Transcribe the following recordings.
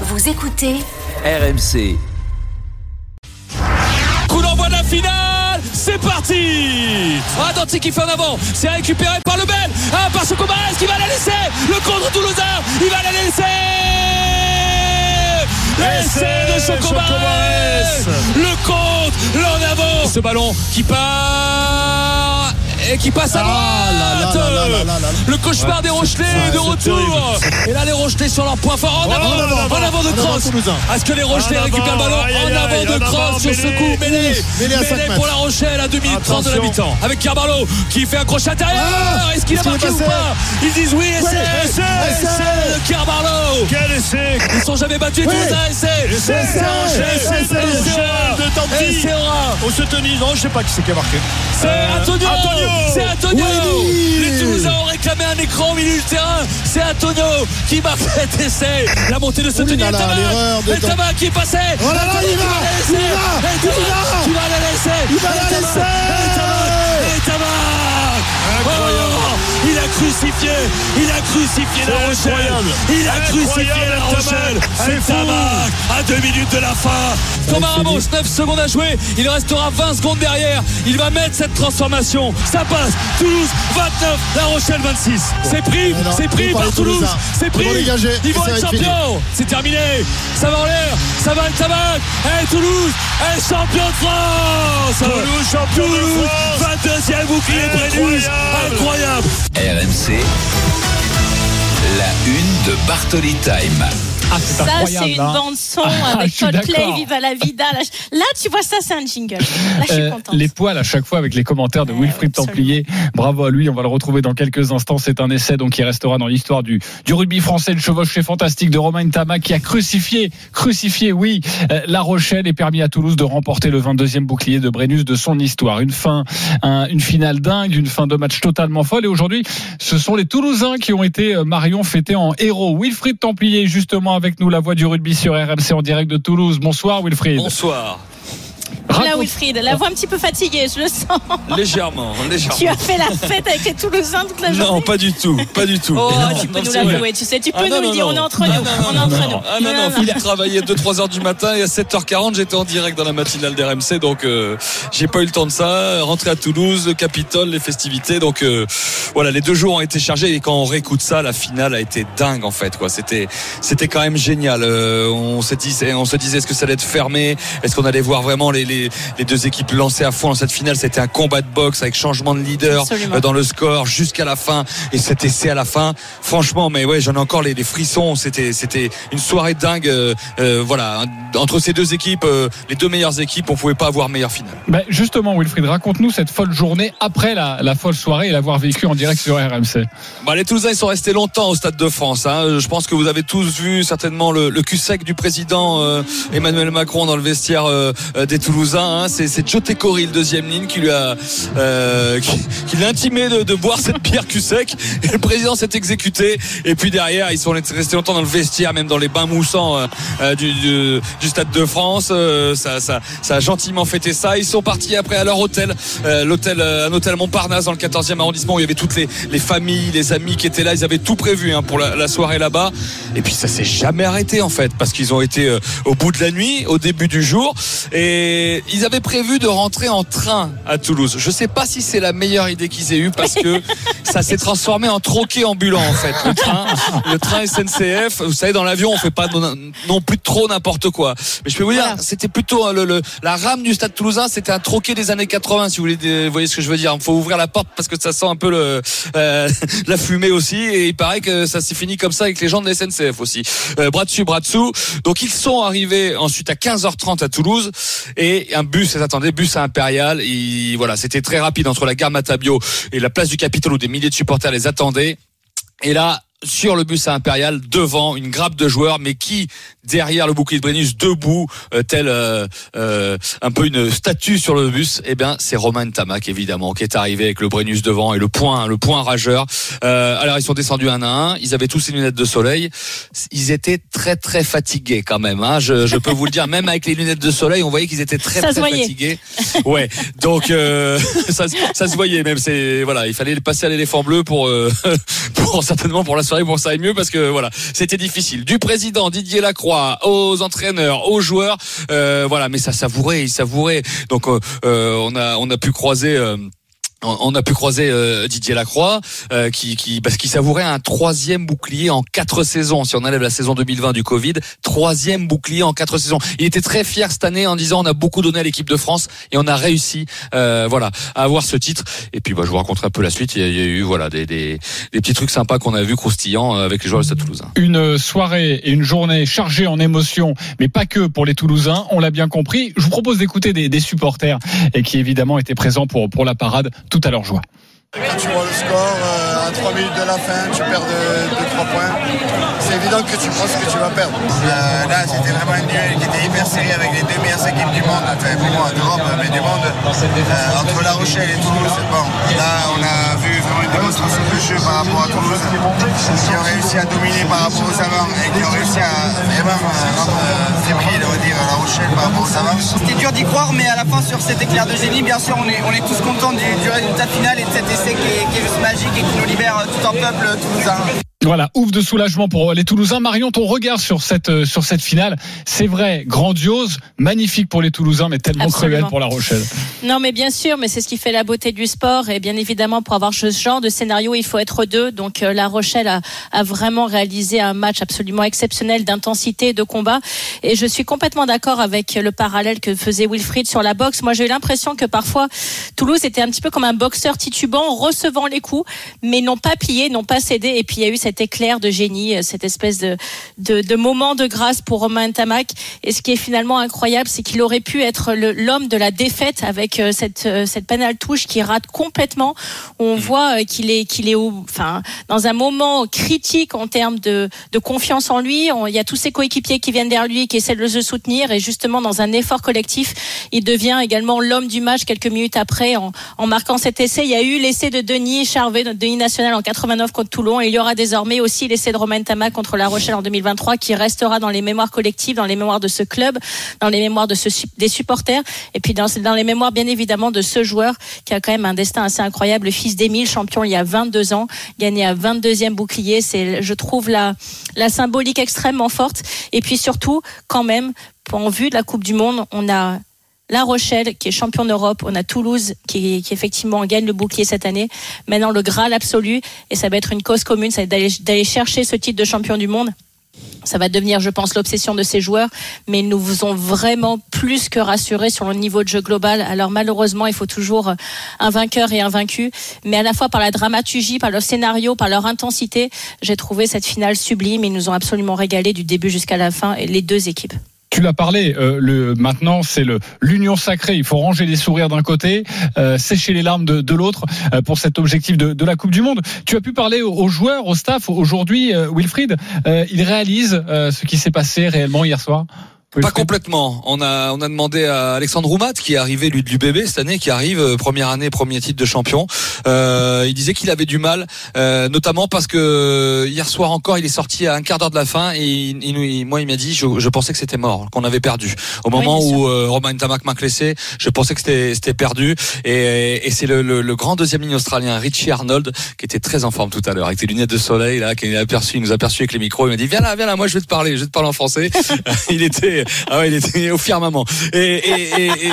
Vous écoutez RMC. Coup d'envoi de la finale, c'est parti. Ah Danti qui fait en avant, c'est récupéré par le Bel, ah, par Sokomares qui va la laisser, le contre Toulousain, il va la laisser. Essai de Sokomares Le compte, l'en avant. Ce ballon qui part et qui passe à droite. Le cauchemar des Rochelais de retour Et là les Rochelais sur leur point fort. En avant, en avant de Cross. Est-ce que les Rochelais récupèrent le ballon En avant de Cross sur ce coup. Mêlé Mêlé pour la Rochelle à 2 minutes 30 de la mi-temps. Avec Carvalho qui fait un crochet intérieur. Est-ce qu'il a marqué ou pas Ils disent oui essai Essai de Carvalho Quel essai. Ils sont jamais battus tous les essai Essai de Tanti Au se tenir, non je sais pas qui c'est qui a marqué. C'est Antonio. C'est Antonio. Les Toulousains ont réclamé un écran au milieu du terrain. C'est Antonio qui marque cet essai. La montée de ce tenir Et Tama qui est passé Oh là là il va Il va Il va. La laisser Il va la laisser Et Tama il a crucifié, il a crucifié la Rochelle, il a crucifié la Rochelle. C'est Tabac à deux minutes de la fin. Thomas Ramos, 9 secondes à jouer, il restera 20 secondes derrière. Il va mettre cette transformation. Ça passe. Toulouse 29, La Rochelle 26. C'est pris, c'est pris par Toulouse. C'est pris. Ils vont être champions. C'est terminé. Ça va en l'air. Ça va être Tabac. Et Toulouse est champion de France. Toulouse champion de France. 22e bouclier. Incroyable. RMC, la une de Bartoli Time. Ah, ça, c'est une hein. bande son avec Coldplay, Viva la Vida. Là, là, tu vois, ça, c'est un jingle. Là, je suis Euh, contente. les poils à chaque fois avec les commentaires de Wilfried. Templier. Bravo à lui, on va le retrouver dans quelques instants. C'est un essai donc qui restera dans l'histoire du, du rugby français, le chevauché fantastique de Romain Tama qui a crucifié, crucifié, oui, euh, La Rochelle et permis à Toulouse de remporter le 22e bouclier de Brennus de son histoire. Une fin, un- une finale dingue, une fin de match totalement folle. Et aujourd'hui, ce sont les Toulousains qui ont été euh, Marion fêtés en héros. Wilfried Templier justement avec nous, la voix du rugby sur RMC en direct de Toulouse. Bonsoir Wilfried. Bonsoir. Là, Wilfried, la voix un petit peu fatiguée, je le sens. Légèrement, légèrement. Tu as fait la fête avec les Toulousains toute la journée. Non, pas du tout, pas du tout. Oh, Non, tu peux non, nous l'avouer, tu sais, tu peux Ah, non, nous le non, dire, on est entre nous, on est entre non. nous. Ah non, non, Philippe travaillait 2-3 heures du matin et à 7h40 j'étais en direct dans la matinale d'RMC donc euh, j'ai pas eu le temps de ça. Rentrer à Toulouse, le Capitole, les festivités donc euh, voilà les deux jours ont été chargés et quand on réécoute ça la finale a été dingue en fait quoi. C'était c'était quand même génial. Euh, on se disait on se disait est-ce que ça allait être fermé? Est-ce qu'on allait voir vraiment les, les, les deux équipes lancées à fond dans cette finale C'était un combat de boxe avec changement de leader Absolument. euh, dans le score jusqu'à la fin et cet essai à la fin franchement mais ouais j'en ai encore les, les frissons c'était c'était une soirée dingue euh, euh, voilà entre ces deux équipes euh, les deux meilleures équipes on pouvait pas avoir meilleure finale Ben, justement, Wilfried, raconte-nous cette folle journée après la, la folle soirée et l'avoir vécue en direct sur RMC. bah, les Toulousains ils sont restés longtemps au Stade de France hein. je pense que vous avez tous vu certainement le, le cul sec du président euh, Emmanuel Macron dans le vestiaire des Toulousains hein. c'est Joe Tecori le deuxième ligne qui lui a euh, qui, qui intimé de, boire cette bière cul sec et le président s'est exécuté. Et puis derrière ils sont restés longtemps dans le vestiaire même dans les bains moussants euh, euh, du, Stade de France. Ça, a gentiment fêté ça. Ils sont partis après à leur hôtel l'hôtel un hôtel Montparnasse dans le 14e arrondissement où il y avait toutes les, les familles les amis qui étaient là. Ils avaient tout prévu hein, pour la, la soirée là-bas. Et puis ça s'est jamais arrêté en fait parce qu'ils ont été au bout de la nuit au début du jour. Et ils avaient prévu de rentrer en train à Toulouse. Je sais pas si c'est la meilleure idée qu'ils aient eue parce que ça s'est transformé en troquet ambulant en fait. Le train le train SNCF vous savez dans l'avion on fait pas non, non plus trop n'importe quoi. Mais je peux vous dire Voilà. c'était plutôt hein, le, le- la rame du stade toulousain c'était un troquet des années 80 si vous voulez vous voyez ce que je veux dire. Il faut ouvrir la porte parce que ça sent un peu le euh, la fumée aussi et il paraît que ça s'est fini comme ça avec les gens de la SNCF aussi. Euh, bras dessus bras dessous. Donc ils sont arrivés ensuite à 15h30 à Toulouse et un bus les attendait bus à Impérial voilà c'était très rapide entre la gare Matabio et la place du Capitole où des milliers de supporters les attendaient. Et là sur le bus à Impérial, devant une grappe de joueurs, mais qui derrière le bouclier de Brennus, debout, euh, tel euh, euh, un peu une statue sur le bus, eh bien c'est Romain Tamac évidemment qui est arrivé avec le Brennus devant et le point, le point rageur. Euh, alors ils sont descendus un à un, ils avaient tous les lunettes de soleil, ils étaient très très fatigués quand même. Hein. Je, je peux vous le dire, même avec les lunettes de soleil, on voyait qu'ils étaient très Ça très fatigués. Ouais, donc euh, ça, ça se voyait même. C'est voilà, il fallait passer à l'éléphant bleu pour, euh, pour certainement pour la soirée que ça aille mieux parce que voilà, c'était difficile. Du président Didier Lacroix aux entraîneurs, aux joueurs, euh, voilà, mais ça savourait, il savourait. Donc euh, euh, on a on a pu croiser. Euh, on a pu croiser euh, Didier Lacroix euh, qui, qui parce qu'il savourait un troisième bouclier en quatre saisons. Si on enlève la saison 2020 du Covid, troisième bouclier en quatre saisons. Il était très fier cette année en disant on a beaucoup donné à l'équipe de France et on a réussi, euh, voilà, à avoir ce titre. Et puis bah, je vous raconterai un peu la suite. Il y a, eu voilà des, des, des petits trucs sympas qu'on a vu croustillants avec les joueurs de Stade Toulousain. Une soirée et une journée chargée en émotions, mais pas que pour les Toulousains. On l'a bien compris. Je vous propose d'écouter des, des supporters et qui évidemment étaient présents pour pour la parade tout à leur joie. Quand tu vois le score, euh, à 3 minutes de la fin, tu perds de, 3 points. C'est évident que tu penses que tu vas perdre. Euh, là, c'était vraiment un duel qui était hyper serré avec les deux meilleures équipes du monde, enfin pour moi, d'Europe, mais du monde. Euh, entre La Rochelle et Toulouse, bon. Là, on a vu vraiment une démonstration de jeu par rapport à Toulouse, qui ont réussi à dominer par rapport aux Savants et qui ont réussi à vraiment rendre fébrile, on va dire, à La Rochelle par rapport aux Savants. D'y croire, mais à la fin, sur cet éclair de génie, bien sûr, on est, tous contents du, résultat final et de cet essai qui est, qui est juste magique et qui nous libère tout un peuple toulousain. Voilà, ouf de soulagement pour les Toulousains. Marion, ton regard sur cette euh, sur cette finale, c'est vrai, grandiose, magnifique pour les Toulousains, mais tellement Absolument. cruel pour La Rochelle. Non, mais bien sûr, mais c'est ce qui fait la beauté du sport. Et bien évidemment, pour avoir ce genre de scénario, il faut être deux. Donc, euh, La Rochelle a, a vraiment réalisé un match absolument exceptionnel d'intensité de combat. Et je suis complètement d'accord avec le parallèle que faisait Wilfried sur la boxe. Moi, j'ai eu l'impression que parfois, Toulouse était un petit peu comme un boxeur titubant, recevant les coups, mais n'ont pas plié, n'ont pas cédé. Et puis, il y a eu cet éclair de génie, euh, cette espèce de, de, de moment de grâce pour Romain Tamac. Et ce qui est finalement incroyable, c'est qu'il aurait pu être l'homme de la défaite avec euh, cette, euh, cette pénale touche qui rate complètement. On voit euh, qu'il est, qu'il est au, enfin, dans un moment critique en termes de, de confiance en lui. On- il y a tous ses coéquipiers qui viennent derrière lui, qui essaient de le soutenir. Et justement, dans un effort collectif, il devient également l'homme du match quelques minutes après en, en marquant cet essai. Il y a eu l'essai de Denis Charvet, notre Denis national en 89 contre Toulon. Et il y aura désormais aussi l'essai de Romain Tamac contre La Rochelle en 2023 qui restera dans les mémoires collectives, dans les mémoires de ce club, dans les mémoires des supporters et puis dans, dans les mémoires bien évidemment de ce joueur qui a quand même un destin assez incroyable, le fils d'Émile, champion il y a 22 ans, gagné à 22e bouclier. C'est, je trouve, la, la symbolique extrêmement forte. Et puis surtout, quand même, en vue de la Coupe du Monde, on a la Rochelle, qui est champion d'Europe. On a Toulouse, qui, qui effectivement gagne le bouclier cette année. Maintenant, le Graal absolu. Et ça va être une cause commune. Ça va être d'aller, chercher ce titre de champion du monde. Ça va devenir, je pense, l'obsession de ces joueurs. Mais ils nous ont vraiment plus que rassurés sur le niveau de jeu global. Alors, malheureusement, il faut toujours un vainqueur et un vaincu. Mais à la fois par la dramaturgie, par leur scénario, par leur intensité, j'ai trouvé cette finale sublime. Ils nous ont absolument régalé du début jusqu'à la fin, les deux équipes. Tu l'as parlé, euh, le, maintenant c'est l'union sacrée. Il faut ranger les sourires d'un côté, euh, sécher les larmes de, l'autre euh, pour cet objectif de, la Coupe du Monde. Tu as pu parler aux, aux joueurs, au staff. Aujourd'hui, Wilfried, il réalise ce qui s'est passé réellement hier soir? Pas complètement. On a on a demandé à Alexandre Roumat qui est arrivé lui de l'UBB cette année, qui arrive euh, première année, premier titre de champion. Euh, il disait qu'il avait du mal, euh, notamment parce que euh, hier soir encore, il est sorti à un quart d'heure de la fin et il, il moi il m'a dit je, je pensais que c'était mort, qu'on avait perdu. Au moment où euh, Romain Tamac m'a laissé, je pensais que c'était c'était perdu et, et c'est le, le, le grand deuxième ligne australien Richie Arnold qui était très en forme tout à l'heure avec ses lunettes de soleil là, qui nous a aperçu, il nous a aperçu avec les micros, il m'a dit viens là, viens là, moi je vais te parler, je vais te parler en français. il était ah ouais, il était au firmament. Et,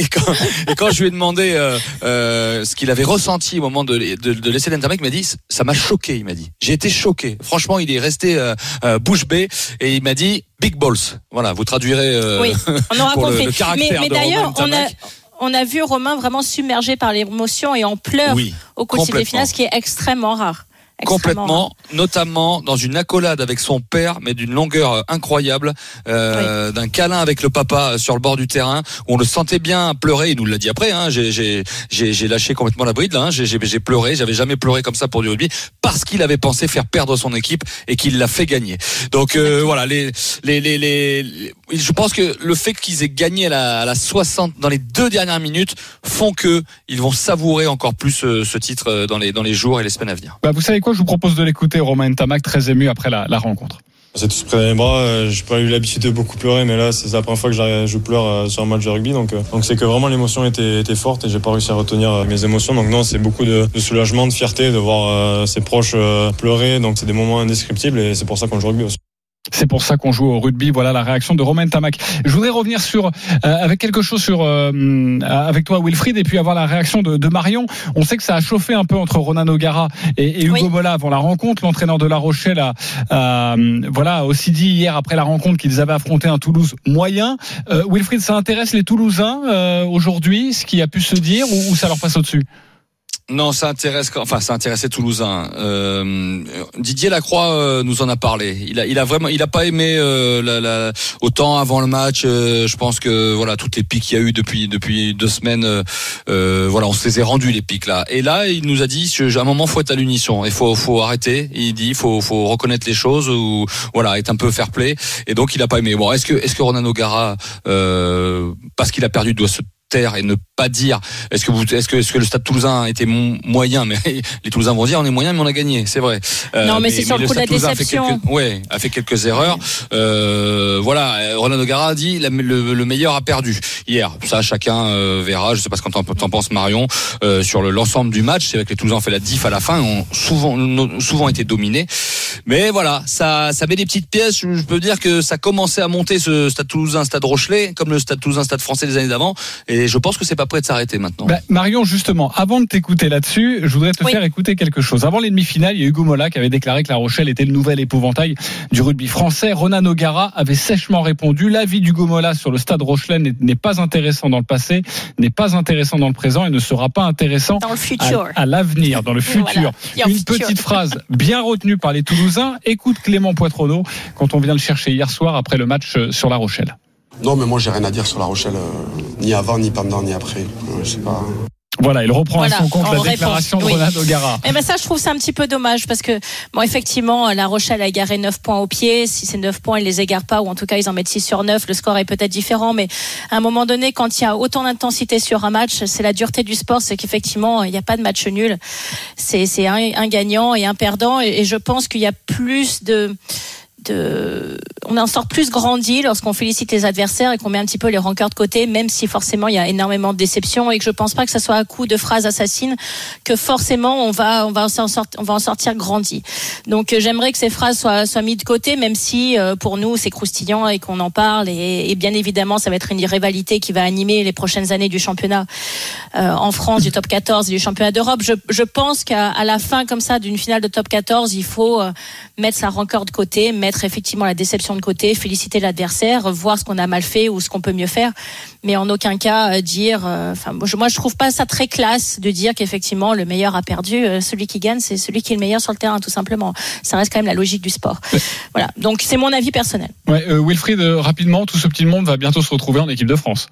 et, quand, et quand je lui ai demandé euh, euh, ce qu'il avait ressenti au moment de, de, de laisser l'Intermec, il m'a dit ça m'a choqué. Il m'a dit j'ai été choqué. Franchement, il est resté euh, bouche bée et il m'a dit big balls. Voilà, vous traduirez Oui, on aura pour le- compris. le caractère mais mais de d'ailleurs, Romain on a, Tamac. on a vu Romain vraiment submergé par l'émotion et en pleurs Oui, au cours de finales, ce qui est extrêmement rare. Complètement, notamment dans une accolade avec son père, mais d'une longueur euh, incroyable, euh, d'un câlin avec le papa euh, sur le bord du terrain, où on le sentait bien pleurer. Il nous l'a dit après. Hein, j'ai, j'ai, j'ai, j'ai lâché complètement la bride là. Hein, j'ai, j'ai, j'ai pleuré. J'avais jamais pleuré comme ça pour du rugby parce qu'il avait pensé faire perdre son équipe et qu'il l'a fait gagner. Donc euh, voilà, les, les, les, les, les- je pense que le fait qu'ils aient gagné à la, à la 60 dans les deux dernières minutes font que ils vont savourer encore plus euh, ce titre dans les dans les jours et les semaines à venir. Bah, vous savez quoi? Je vous propose de l'écouter, Romain Tamac, très ému après la, la rencontre. C'est tous près dans les bras. Euh, J'ai pas eu l'habitude de beaucoup pleurer, mais là, c'est la première fois que je pleure euh, sur un match de rugby. Donc, euh, donc c'est que vraiment l'émotion était, était forte et j'ai pas réussi à retenir mes émotions. Donc non, c'est beaucoup de, de soulagement, de fierté de voir ses proches pleurer. Donc c'est des moments indescriptibles et c'est pour ça qu'on joue rugby aussi. C'est pour ça qu'on joue au rugby. Voilà la réaction de Romain Tamac. Je voudrais revenir sur euh, avec quelque chose sur euh, avec toi Wilfried et puis avoir la réaction de, de Marion. On sait que ça a chauffé un peu entre Ronan O'Gara et, et Hugo Oui. Mola avant la rencontre. L'entraîneur de La Rochelle a, a, euh, voilà aussi dit hier après la rencontre qu'ils avaient affronté un Toulouse moyen. Euh, Wilfried, ça intéresse les Toulousains euh, aujourd'hui, ce qui a pu se dire ou, ou ça leur passe au-dessus? Non, ça intéresse, enfin, ça intéressait Toulousain. Euh, Didier Lacroix euh, nous en a parlé. Il a, il a vraiment, il a pas aimé euh, la, la, autant avant le match. euh, je pense que voilà, toutes les pics qu'il y a eu depuis depuis deux semaines, euh, euh, voilà, on se les est rendus les pics là. Et là, il nous a dit, à un moment, faut être à l'unisson. Il faut, faut arrêter. Il dit, faut, faut reconnaître les choses ou voilà, être un peu fair play. Et donc, il a pas aimé. Bon, est-ce que, est-ce que Ronan O'Gara, parce qu'il a perdu, doit se taire et ne pas dire est-ce que vous est-ce que est-ce que le stade toulousain était moyen? Mais les toulousains vont dire on est moyen mais on a gagné c'est vrai. Euh, Non, mais c'est sur le coup de la Toulousain a fait déception. quelques- ouais a fait quelques erreurs. Euh, voilà Roland O'Gara a dit la- le, le meilleur a perdu hier. Ça chacun euh, verra. Je sais pas ce qu'en t'en penses Marion. Euh, sur le- l'ensemble du match c'est vrai que les toulousains ont fait la diff à la fin. Ont souvent souvent été dominés mais voilà ça ça met des petites pièces je, peux dire que ça commençait à monter ce stade toulousain stade Rochelet comme le stade toulousain stade français des années d'avant et je pense que c'est pas prêt de s'arrêter maintenant Bah, Marion, justement, avant de t'écouter là-dessus, je voudrais te Oui. faire écouter quelque chose. Avant les demi-finales, il y a Hugo Mola qui avait déclaré que La Rochelle était le nouvel épouvantail du rugby français. Ronan O'Gara avait sèchement répondu l'avis d'Hugo Mola sur le stade Rochelet n'est- pas intéressant dans le passé, n'est pas intéressant dans le présent et ne sera pas intéressant Dans le à, futur. à l'avenir, dans le futur. Voilà. Une future. petite phrase bien retenue par les Toulousains. Écoute Clément Poitronneau quand on vient le chercher hier soir après le match euh, sur La Rochelle. Non, mais moi, j'ai rien à dire sur La Rochelle, euh, ni avant, ni pendant, ni après. Euh, je sais pas. Voilà, il reprend Voilà, à son compte la réponse, déclaration de oui. Ronan O'Gara. Eh ben ça, je trouve ça un petit peu dommage parce que, bon, effectivement, La Rochelle a égaré 9 points au pied. Si ces 9 points, ils les égarent pas, ou en tout cas, ils en mettent 6 sur 9, le score est peut-être différent. Mais à un moment donné, quand il y a autant d'intensité sur un match, c'est la dureté du sport, c'est qu'effectivement, il n'y a pas de match nul. C'est c'est un, un gagnant et un perdant. Et, et je pense qu'il y a plus de de, on en sort plus grandi lorsqu'on félicite les adversaires et qu'on met un petit peu les rancœurs de côté, même si forcément il y a énormément de déceptions et que je pense pas que ça soit à coup de phrases assassines que forcément on va, on va en sortir, on va en sortir grandi. Donc euh, j'aimerais que ces phrases soient, soient mises de côté, même si euh, pour nous c'est croustillant et qu'on en parle et, et bien évidemment ça va être une rivalité qui va animer les prochaines années du championnat euh, en France, du top 14 et du championnat d'Europe. Je, je pense qu'à la fin comme ça d'une finale de top 14, il faut euh, mettre sa rancœur de côté, mettre effectivement la déception de côté, féliciter l'adversaire, voir ce qu'on a mal fait ou ce qu'on peut mieux faire, mais en aucun cas euh, dire. euh, Enfin, moi, je- moi je trouve pas ça très classe de dire qu'effectivement le meilleur a perdu. Euh, Celui qui gagne, c'est celui qui est le meilleur sur le terrain, tout simplement. Ça reste quand même la logique du sport. Voilà. Donc c'est mon avis personnel. Ouais, euh, Wilfried, euh, rapidement, tout ce petit monde va bientôt se retrouver en équipe de France.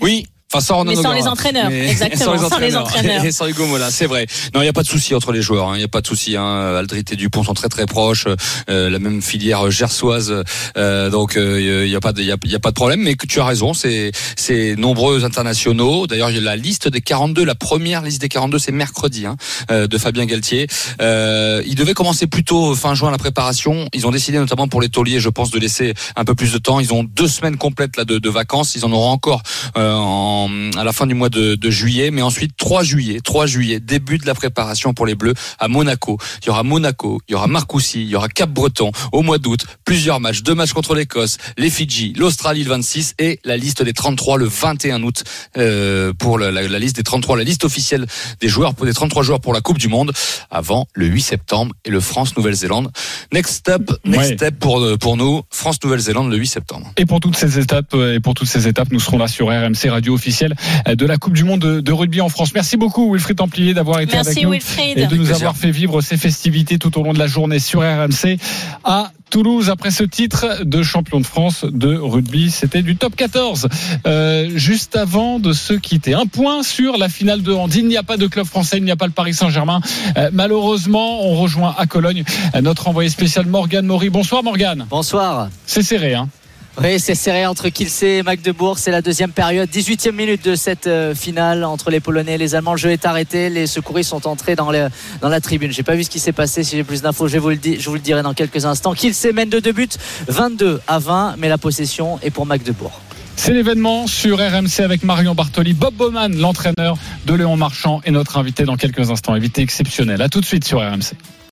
Oui. Enfin, sans Mais sans les entraîneurs, Mais- exactement, sans les entraîneurs. Et sans Hugo Mola, c'est vrai. Non, il n'y a pas de souci entre les joueurs. hein. Il n'y a pas de souci. Hein. Aldrit et Dupont sont très très proches. Euh, la même filière gersoise. Euh, donc il n'y a pas de, il y a, il y a pas de problème. Mais que tu as raison, c'est c'est nombreux internationaux. D'ailleurs, la liste des 42. La première liste des 42, c'est mercredi hein, euh, de Fabien Galtier. Euh, il devait commencer plus tôt fin juin la préparation. Ils ont décidé notamment pour les tauliers, je pense, de laisser un peu plus de temps. Ils ont deux semaines complètes là de, de vacances. Ils en auront encore euh, en, à la fin du mois de, de juillet, mais ensuite 3 juillet, 3 juillet, début de la préparation pour les Bleus à Monaco. Il y aura Monaco, il y aura Marcoussis, il y aura Cap-Breton au mois d'août, plusieurs matchs, deux matchs contre l'Écosse, les Fidji, l'Australie le 26 et la liste des 33 le 21 août euh, pour la, la- la liste des 33, la liste officielle des joueurs pour des 33 joueurs pour la Coupe du Monde avant le 8 septembre et le France-Nouvelle-Zélande. Next step, next Ouais. step pour pour nous, France-Nouvelle-Zélande le 8 septembre. Et pour toutes ces étapes, euh, et pour toutes ces étapes, nous serons là sur RMC Radio officielle euh, de la Coupe du Monde de, de rugby en France. Merci beaucoup Wilfried Templier d'avoir été avec Merci nous Wilfried. et de nous avoir fait vivre ces festivités tout au long de la journée sur RMC à Toulouse après ce titre de champion de France de rugby. C'était du top 14. Euh, juste avant de se quitter, un point sur la finale de hand. Il n'y a pas de club français, il n'y a pas le Paris Saint-Germain. Euh, malheureusement, on rejoint à Cologne notre envoyé spécial Morgane Maury. Bonsoir Morgane. Bonsoir. C'est serré, hein Oui, c'est serré entre Kielce et Magdebourg. C'est la deuxième période, 18e minute de cette euh, finale entre les Polonais et les Allemands. Le jeu est arrêté. Les secouristes sont entrés dans, la tribune. J'ai pas vu ce qui s'est passé. Si j'ai plus d'infos, je, vous le je vous le dirai dans quelques instants. Kielce mène de deux buts, 22 à 20, mais la possession est pour Magdebourg. C'est l'événement sur RMC avec Marion Bartoli, Bob Bowman, l'entraîneur de Léon Marchand, et notre invité dans quelques instants. Invité exceptionnel. À tout de suite sur RMC.